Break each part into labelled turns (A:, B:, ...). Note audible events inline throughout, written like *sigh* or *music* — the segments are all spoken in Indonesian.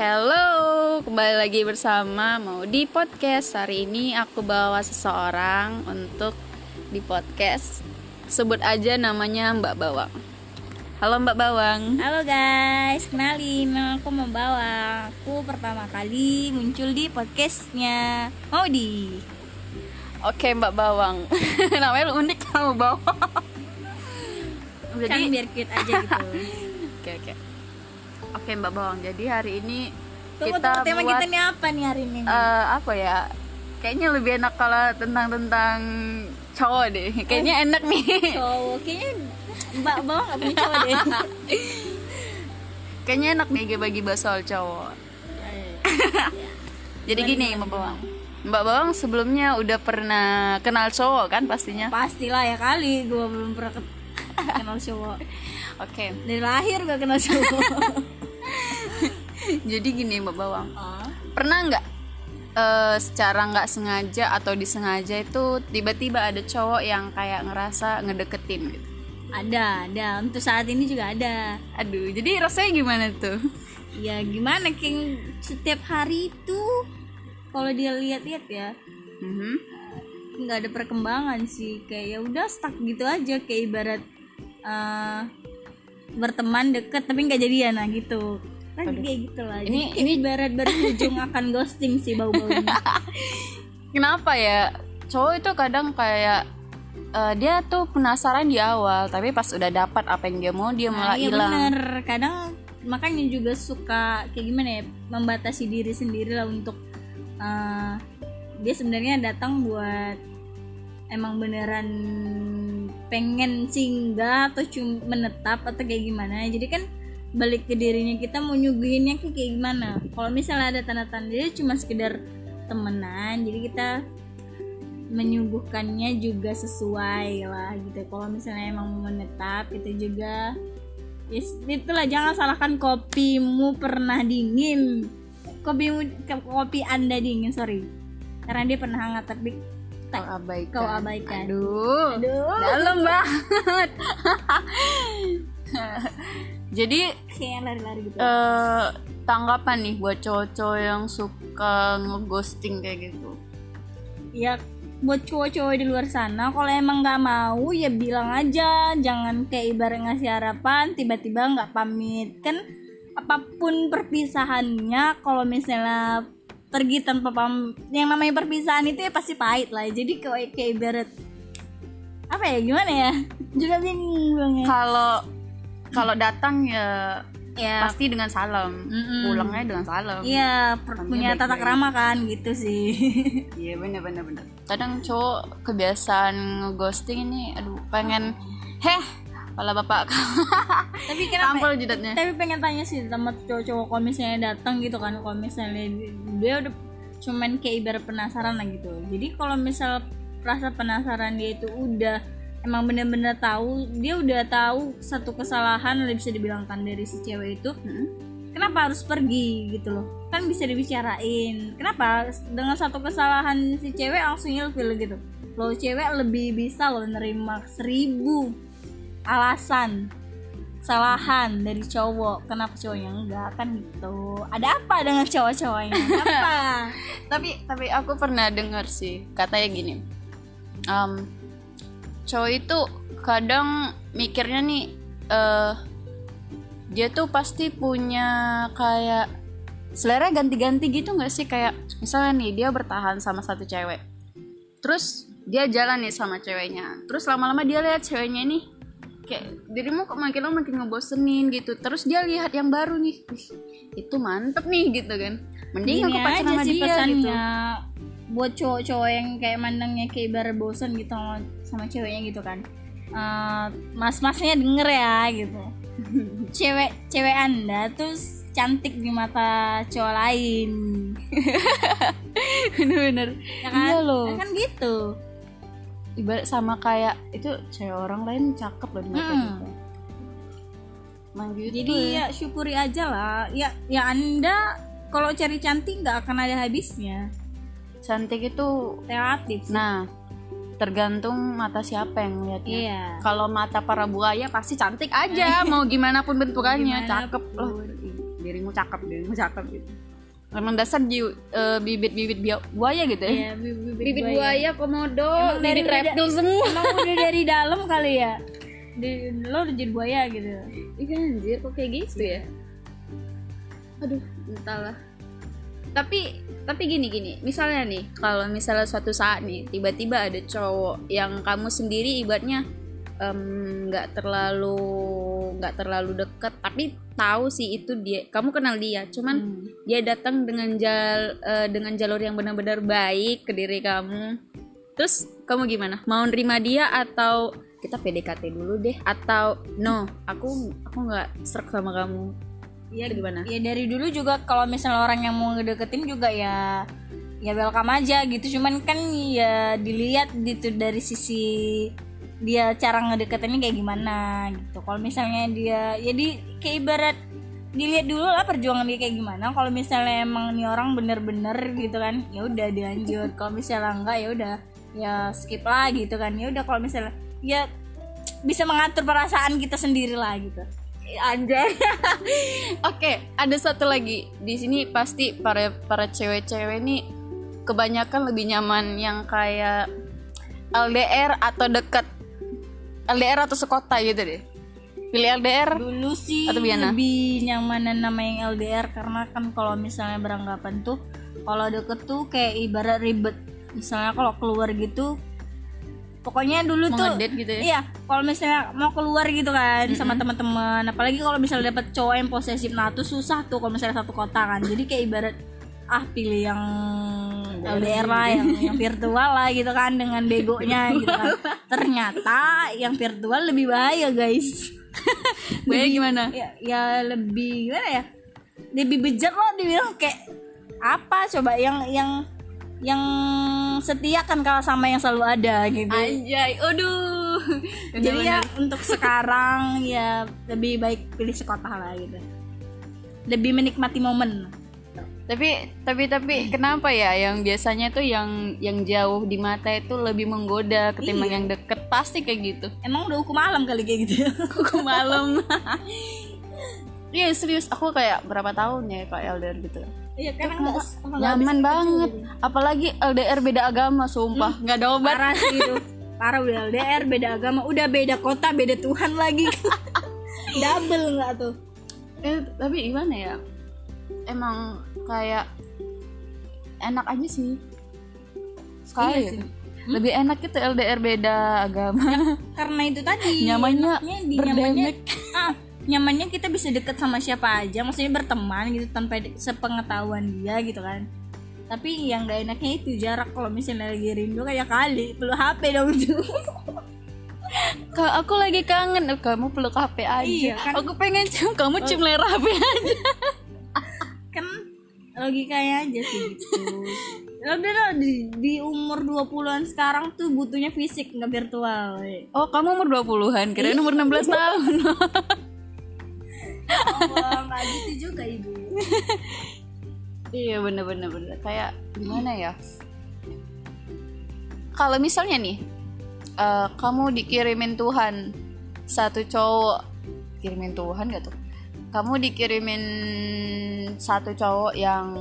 A: Hello, kembali lagi bersama mau di podcast. Hari ini aku bawa seseorang untuk di podcast. Sebut aja namanya Mbak Bawang. Halo Mbak Bawang.
B: Halo guys, kenalin nama aku membawa Aku pertama kali muncul di podcastnya Maudi
A: Oke Mbak Bawang. *laughs* Namanya unik kamu Bawang.
B: Jadi kan biar cute aja gitu *laughs*
A: Oke oke. Oke Mbak Bawang. Jadi hari ini
B: Tunggu,
A: kita
B: tunggu, tema
A: buat
B: kita nih apa nih hari ini?
A: eh, apa ya? Kayaknya lebih enak kalau tentang tentang cowok deh. Kayaknya enak nih.
B: Cowok, kayaknya mbak bawa gak punya cowok deh *laughs*
A: Kayaknya enak nih bagi bahas soal cowok. *laughs* Jadi gini Mbak Bawang. Mbak Bawang sebelumnya udah pernah kenal cowok kan pastinya?
B: Pastilah ya kali, gue belum pernah ke- kenal cowok *laughs*
A: Oke.
B: Dari lahir gak kenal cowok *laughs*
A: Jadi gini Mbak Bawang.
B: Ah,
A: Pernah nggak eh, secara nggak sengaja atau disengaja itu tiba-tiba ada cowok yang kayak ngerasa ngedeketin gitu?
B: Ada, ada, untuk saat ini juga ada
A: Aduh, jadi rasanya gimana tuh?
B: Ya gimana, King Setiap hari itu Kalau dia lihat-lihat ya
A: Mhm.
B: nggak ada perkembangan sih kayak ya udah stuck gitu aja kayak ibarat eh, berteman deket tapi nggak jadian nah gitu kan kayak gitu lah.
A: Ini-
B: ini ini ibarat berujung akan ghosting sih bau baunya *laughs*
A: Kenapa ya? Cowok itu kadang kayak eh, dia tuh penasaran di awal, tapi pas udah dapat apa yang dia mau, dia
B: nah,
A: malah
B: iya
A: hilang.
B: bener. Kadang makanya juga suka kayak gimana ya membatasi diri sendiri lah untuk eh, dia sebenarnya datang buat emang beneran pengen singgah atau cuma menetap atau kayak gimana. Jadi kan balik ke dirinya kita mau nyuguhinnya kayak kayak gimana kalau misalnya ada tanda-tanda dia cuma sekedar temenan jadi kita menyuguhkannya juga sesuai lah gitu kalau misalnya emang mau menetap itu juga yes, itulah jangan salahkan kopimu pernah dingin kopimu kopi anda dingin sorry karena dia pernah hangat tapi
A: Kau abaikan.
B: kau abaikan
A: Aduh,
B: Aduh.
A: dalam banget. *laughs* Jadi
B: kayak lari-lari gitu.
A: eh tanggapan nih buat cowok-cowok yang suka ngeghosting kayak gitu.
B: ya buat cowok-cowok di luar sana kalau emang nggak mau ya bilang aja. Jangan kayak ibarat ngasih harapan tiba-tiba nggak pamit. Kan apa pun perpisahannya kalau misalnya pergi tanpa pam yang namanya perpisahan itu ya pasti pahit lah. Jadi kayak kayak ibarat apa ya gimana ya? Juga bingung bilangnya.
A: Kalau kalau datang ya
B: ya
A: pasti dengan salam.
B: Mm-mm.
A: Pulangnya dengan salam.
B: iya punya tata krama kan gitu sih *laughs*
A: Iya bener bener bener. Kadang cowok kebiasaan ngeghosting ini, aduh pengen, heh, kepala bapak *laughs*
B: tapi kenapa
A: kampul jidatnya.
B: tapi pengen tanya sih sama cowok-cowok kalau misalnya datang gitu kan kalau misalnya dia udah cuman kayak ibarat penasaran lah gitu jadi kalau misal rasa penasaran dia itu udah emang bener-bener tahu dia udah tahu satu kesalahan lah bisa dibilangkan dari si cewek itu.
A: Mm-mm.
B: kenapa harus pergi gitu loh? Kan bisa dibicarain. Kenapa dengan satu kesalahan si cewek langsung ilfil gitu? Lo cewek lebih bisa lo nerima seribu alasan kesalahan dari cowok. Kenapa cowoknya enggak? Kan gitu. Ada apa dengan cowok-cowoknya? Apa? *laughs*
A: Tapi tapi aku pernah dengar sih katanya gini em, cowok itu kadang mikirnya nih eh dia tuh pasti punya kayak selera ganti-ganti gitu nggak sih? Kayak misalnya nih dia bertahan sama satu cewek. Terus dia jalan nih sama ceweknya. Terus lama-lama dia lihat ceweknya nih kayak dirimu kok makin lama makin ngebosenin gitu. Terus dia lihat yang baru nih itu mantep nih gitu kan. Mending
B: Gini
A: aku pacaran sama dia
B: pesannya.
A: gitu
B: buat cowok-cowok yang kayak mandangnya kayak ibarat bosan gitu sama, sama ceweknya gitu kan. Eh, mas-masnya denger ya gitu. *laughs* Cewek cewek anda tuh cantik di mata cowok lain.
A: Bener-bener
B: ya kan?
A: Iya loh.
B: Ya kan gitu.
A: Ibarat sama kayak itu cewek orang lain cakep loh di mata
B: Hmm.
A: kita Emang gitu
B: jadi ya syukuri aja lah. Ya ya anda kalau cari cantik nggak akan ada habisnya
A: cantik itu
B: relatif sih.
A: nah tergantung mata siapa yang ngeliatnya.
B: Iya.
A: Kalau mata para buaya pasti cantik aja *laughs* mau gimana pun bentukannya.
B: Gimana
A: cakep
B: pun.
A: loh. Dirimu cakep dirimu cakep gitu. Emang dasar ji- eh, bibit-bibit buaya gitu ya?
B: Iya, bibit,
A: bibit buaya. komodo
B: Emang dari-
A: reptil semua.
B: Emang udah *laughs* dari dalam kali ya? Di, lo udah jadi buaya gitu?
A: Iya anjir kok kayak gitu ya? Aduh entahlah tapi tapi gini gini. Misalnya nih kalau misalnya suatu saat nih tiba-tiba ada cowok yang kamu sendiri ibaratnya nggak terlalu nggak terlalu deket tapi tahu sih itu dia kamu kenal dia. Cuman
B: Hmm.
A: dia datang dengan jal eh, dengan jalur yang benar-benar baik ke diri kamu. Terus kamu gimana? Mau nerima dia atau kita PDKT dulu deh? Atau no aku aku nggak serak sama kamu
B: Iya
A: gimana
B: ya dari dulu juga kalau misalnya orang yang mau ngedeketin juga ya ya welcome aja gitu. Cuman kan ya dilihat gitu dari sisi dia cara ngedeketinnya kayak gimana gitu. Kalau misalnya dia ya di kayak ibarat dilihat dulu lah perjuangan dia kayak gimana. Kalau misalnya emang nih orang bener-bener gitu kan ya udah dilanjut. Kalau misalnya enggak ya udah ya skip lah gitu kan. Ya udah kalau misalnya ya bisa mengatur perasaan kita sendiri lah gitu
A: anjay. *laughs* Oke ada satu lagi. Di sini pasti para para cewek-cewek ini kebanyakan lebih nyaman yang kayak LDR atau dekat LDR atau sekota gitu deh. Pilih LDR
B: dulu sih
A: Atau Biana?
B: lebih nyamanan nama yang LDR karena kan kalau misalnya beranggapan tuh kalau deket tuh kayak ibarat ribet. Misalnya kalau keluar gitu pokoknya dulu
A: mau
B: tuh
A: gitu ya?
B: iya kalau misalnya mau keluar gitu kan sama teman-teman. Apalagi kalau misalnya dapet cowok yang posesif nah tuh susah tuh kalau misalnya satu kota kan. Jadi kayak ibarat ah pilih yang LDR lah yang, yang virtual lah gitu kan dengan begonya *laughs* gitu kan. Ternyata yang virtual lebih bahaya guys. *laughs*
A: Gue gimana?
B: ya, ya lebih gimana ya? Lebih bejat loh dibilang kayak apa? Coba yang yang yang setia kan kalau sama yang selalu ada gitu.
A: Anjay aduh.
B: Jadi ya untuk sekarang ya lebih baik pilih sekota lah gitu. Lebih menikmati momen.
A: Tapi tapi tapi kenapa ya yang biasanya tuh yang yang jauh di mata itu lebih menggoda ketimbang
B: Iya.
A: yang deket? Pasti kayak gitu.
B: Emang udah hukum alam kali kayak gitu?
A: Aku malam *laughs* iya serius aku kayak berapa tahun ya kayak LDR gitu.
B: Iya kan
A: nyaman banget. apalagi LDR beda agama sumpah. Nggak ada obat.
B: parah sih itu. Parah udah LDR beda agama. Udah beda kota beda Tuhan lagi. *laughs* Double nggak tuh?
A: Eh, tapi gimana ya? Emang kayak enak aja sih. Sekali
B: Iya
A: gitu.
B: sih.
A: lebih enak itu LDR beda agama.
B: Karena itu tadi *laughs*
A: nyamannya berdemek.
B: Nyamannya kita bisa deket sama siapa aja maksudnya berteman gitu tanpa sepengetahuan dia gitu kan tapi yang gak enaknya itu jarak kalau misalnya lagi rindu kayak kali perlu HP dong *laughs* itu
A: Kak, aku lagi kangen. Kamu peluk HP aja.
B: Iya, kan?
A: Aku pengen cium kamu cium layar HP aja. *laughs*
B: kan logikanya aja sih gitu Ya udah lah, di, di umur 20-an sekarang tuh butuhnya fisik nggak virtual
A: Oh, kamu umur 20-an, kirain umur 16 tahun. *laughs*
B: nggak gitu juga ibu *laughs*
A: iya, bener-bener bener. Kayak gimana ya? Kalau misalnya nih, eh, kamu dikirimin Tuhan satu cowok, kirimin Tuhan gak tuh? Kamu dikirimin satu cowok yang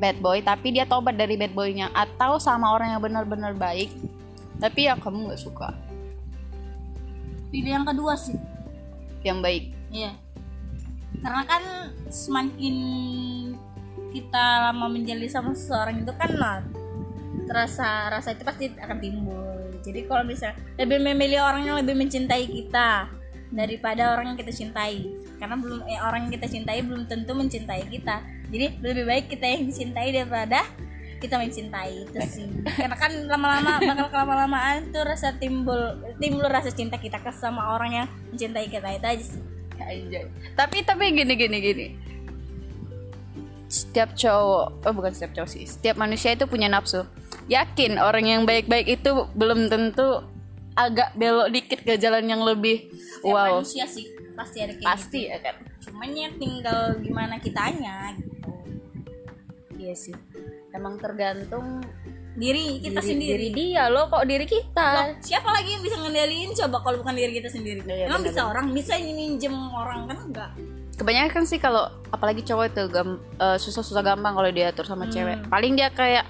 A: bad boy, tapi dia tobat dari bad boynya, atau sama orang yang benar-benar baik, tapi ya kamu nggak suka
B: pilih yang kedua sih
A: yang baik.
B: Iya. Karena kan semakin kita lama menjalin sama seseorang itu kan lah terasa rasa itu pasti akan timbul. Jadi kalau misalnya lebih memilih orang yang lebih mencintai kita daripada orang yang kita cintai. Karena belum eh, orang yang kita cintai belum tentu mencintai kita. Jadi lebih baik kita yang dicintai daripada kita mencintai itu sih. Karena kan lama-lama bakal lama-lamaan tuh rasa timbul timbul rasa cinta kita ke sama orang yang mencintai kita itu aja sih.
A: Anjay. Tapi tapi gini gini gini. Setiap cowok, oh bukan setiap cowok sih, setiap manusia itu punya nafsu. Yakin orang yang baik-baik itu belum tentu agak belok dikit ke jalan yang lebih
B: Setiap
A: wow.
B: manusia sih pasti ada kayak
A: Pasti ya kan.
B: gitu. Cuman ya tinggal gimana kitanya gitu.
A: Iya sih. Emang tergantung
B: Diri kita
A: diri,
B: sendiri.
A: diri dia loh kok diri kita.
B: Loh, siapa lagi yang bisa ngendaliin? Coba kalau bukan diri kita sendiri?
A: Iya,
B: Emang bisa orang? Bisa minjem orang kan enggak?
A: kebanyakan sih kalau apalagi cowok itu gam- eh, susah-susah gampang kalau diatur sama
B: Hmm.
A: cewek. Paling dia kayak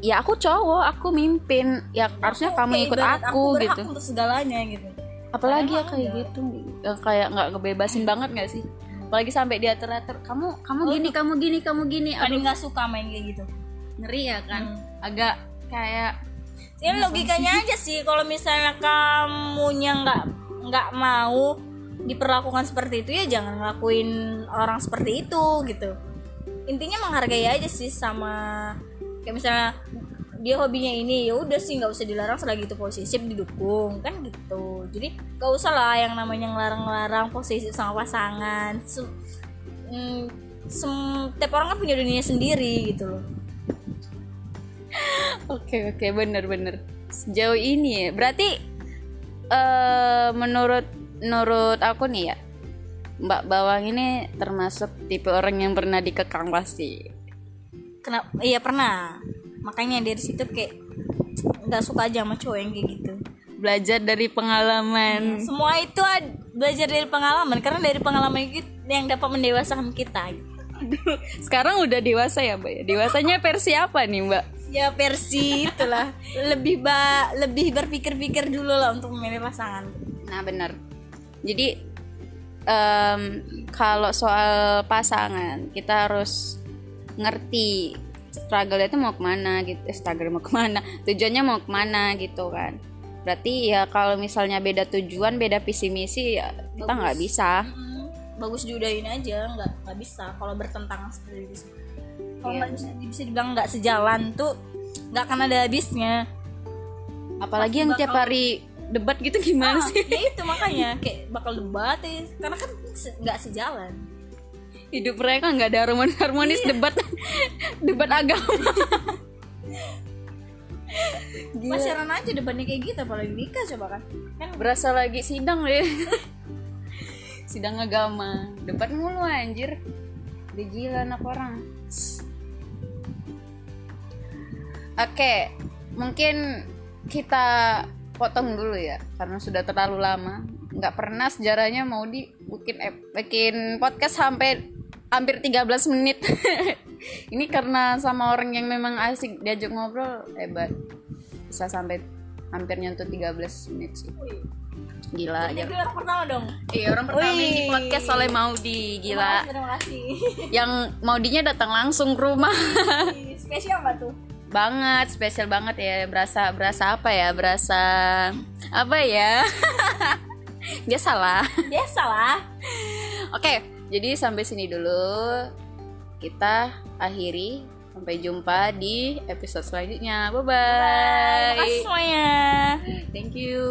A: ya aku cowok aku mimpin. Ya harusnya
B: Aku
A: kamu
B: kayak
A: ikut aku
B: berhak
A: gitu.
B: untuk segalanya gitu.
A: Apalagi ya kayak
B: enggak.
A: gitu yang kayak nggak ngebebasin banget nggak sih? Apalagi sampai diatur-atur kamu kamu gini kamu gini kamu gini. Aduh.
B: nggak suka main kayak gitu
A: ngeri ya kan?
B: Hmm.
A: agak kayak
B: ya logikanya aja sih kalau misalnya kamunya nggak nggak mau diperlakukan seperti itu ya jangan ngelakuin orang seperti itu gitu. Intinya menghargai aja sih sama kayak misalnya dia hobinya ini ya udah sih nggak usah dilarang selagi itu posesif didukung kan gitu. Jadi gak usah lah yang namanya ngelarang-larang posesif sama pasangan. Se- mm, sem- tiap orang kan punya dunia sendiri gitu loh
A: Oke oke bener-bener sejauh ini ya. Berarti eh menurut menurut aku nih ya Mbak Bawang ini termasuk tipe orang yang pernah dikekang pasti.
B: Kenapa? Iya pernah. Makanya dari situ kayak nggak suka aja sama cowok yang kayak gitu.
A: Belajar dari pengalaman.
B: Semua itu belajar dari pengalaman. Karena dari pengalaman itu yang dapat mendewasakan kita.
A: Sekarang udah dewasa ya Mbak ya? Dewasanya versi apa nih Mbak
B: ya versi itulah. Lebih ba lebih berpikir-pikir dulu lah untuk memilih pasangan.
A: Nah bener Jadi em, Kalau soal pasangan Kita harus Ngerti Struggle itu mau ke mana gitu eh, Struggle mau ke mana *laughs* Tujuannya mau ke mana gitu kan. Berarti ya kalau misalnya beda tujuan Beda visi misi ya Kita nggak bisa.
B: Hmm, bagus diudahin aja nggak nggak bisa kalau bertentangan seperti itu kalau
A: Iya.
B: nggak bisa, bisa dibilang nggak sejalan tuh nggak akan ada habisnya.
A: Apalagi yang tiap hari Debat gitu gimana
B: Ah,
A: sih?
B: ya itu *laughs* makanya kayak bakal debat ya. Karena kan se- nggak sejalan.
A: Hidup mereka nggak ada harmonis-harmonis Debat *laughs* Debat agama. *laughs*
B: Pacaran aja debatnya kayak gitu apalagi nikah coba kan. Kan
A: Berasa lagi sidang deh Sidang agama. Debat mulu anjir. Udah gila anak orang Oke Mungkin kita potong dulu ya Karena sudah terlalu lama. Nggak pernah sejarahnya mau di bikin bikin podcast sampai hampir 13 menit. *laughs* Ini karena sama orang yang memang asik diajak ngobrol hebat. Bisa sampai hampir nyentuh 13 menit sih. Gila
B: gue orang pertama dong?
A: Iya orang pertama
B: Wih.
A: yang di podcast oleh Maudi gila.
B: Terima kasih
A: yang Maudinya datang langsung ke rumah.
B: Spesial nggak tuh
A: banget spesial banget ya. Berasa berasa apa ya? Berasa apa ya? *laughs* Biasa lah.
B: Biasa lah.
A: Oke jadi sampai sini dulu. Kita akhiri. Sampai jumpa di episode selanjutnya. Bye bye
B: terima kasih semuanya.
A: Thank you